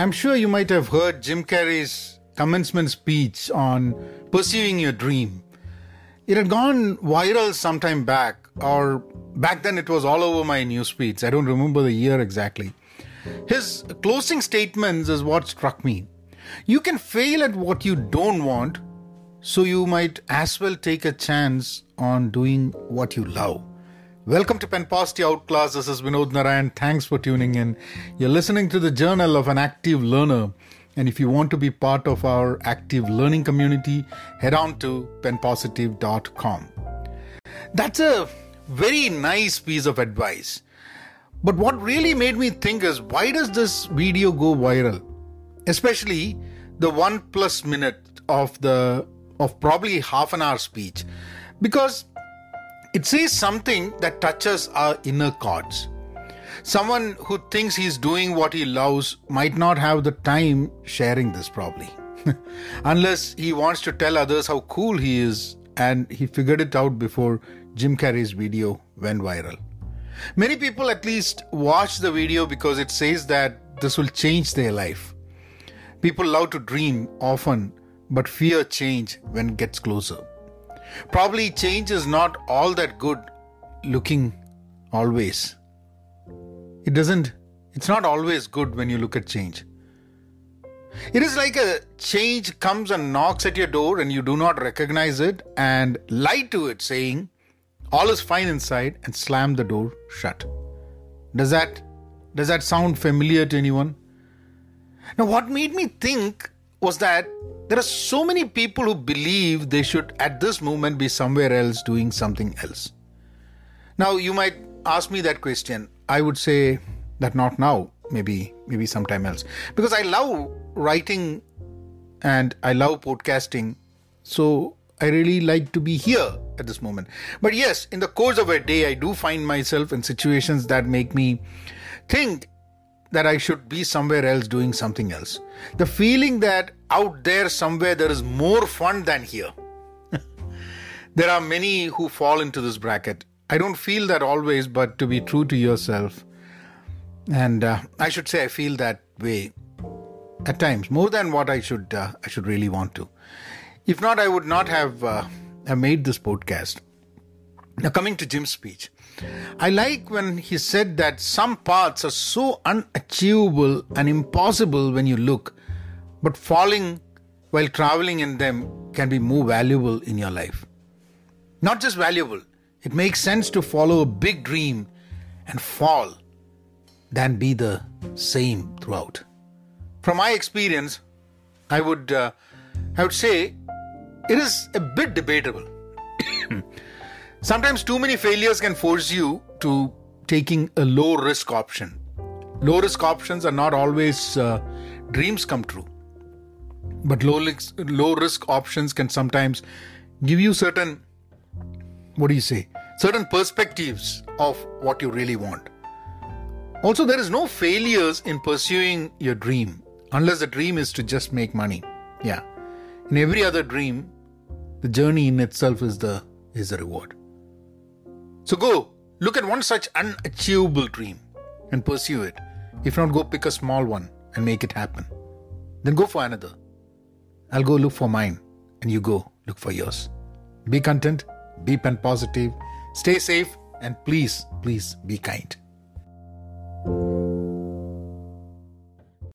I'm sure you might have heard Jim Carrey's commencement speech on pursuing your dream. It had gone viral sometime back, or back then it was all over my news feeds. I don't remember the year exactly. His closing statements is what struck me. You can fail at what you don't want, so you might as well take a chance on doing what you love. Welcome to Pen Outclass. This is Vinod Narayan. Thanks for tuning in. You're listening to the Journal of an Active Learner. And if you want to be part of our active learning community, head on to penpositive.com. That's a very nice piece of advice. But what really made me think is why does this video go viral? Especially the one plus minute of the of probably half an hour speech. Because it says something that touches our inner chords. Someone who thinks he's doing what he loves might not have the time sharing this, probably. Unless he wants to tell others how cool he is and he figured it out before Jim Carrey's video went viral. Many people at least watch the video because it says that this will change their life. People love to dream often, but fear change when it gets closer. Probably change is not all that good looking always. It doesn't, it's not always good when you look at change. It is like a change comes and knocks at your door and you do not recognize it and lie to it saying all is fine inside and slam the door shut. Does that does that sound familiar to anyone? Now what made me think was that there are so many people who believe they should at this moment be somewhere else doing something else. Now you might ask me that question. I would say that not now, maybe maybe sometime else. Because I love writing and I love podcasting. So I really like to be here at this moment. But yes, in the course of a day I do find myself in situations that make me think that I should be somewhere else doing something else. The feeling that out there somewhere there is more fun than here. there are many who fall into this bracket. I don't feel that always, but to be true to yourself, and uh, I should say I feel that way at times more than what I should uh, I should really want to. If not, I would not have uh, have made this podcast. Now, coming to Jim's speech, I like when he said that some paths are so unachievable and impossible when you look, but falling while traveling in them can be more valuable in your life. Not just valuable, it makes sense to follow a big dream and fall than be the same throughout. From my experience, I would uh, I would say it is a bit debatable. Sometimes too many failures can force you to taking a low risk option. Low risk options are not always uh, dreams come true. But low risk, low risk options can sometimes give you certain what do you say? Certain perspectives of what you really want. Also, there is no failures in pursuing your dream unless the dream is to just make money. Yeah. In every other dream, the journey in itself is the is the reward. So go, look at one such unachievable dream and pursue it. If not, go pick a small one and make it happen. Then go for another. I'll go look for mine, and you go look for yours. Be content, be pen positive, stay safe, and please, please be kind.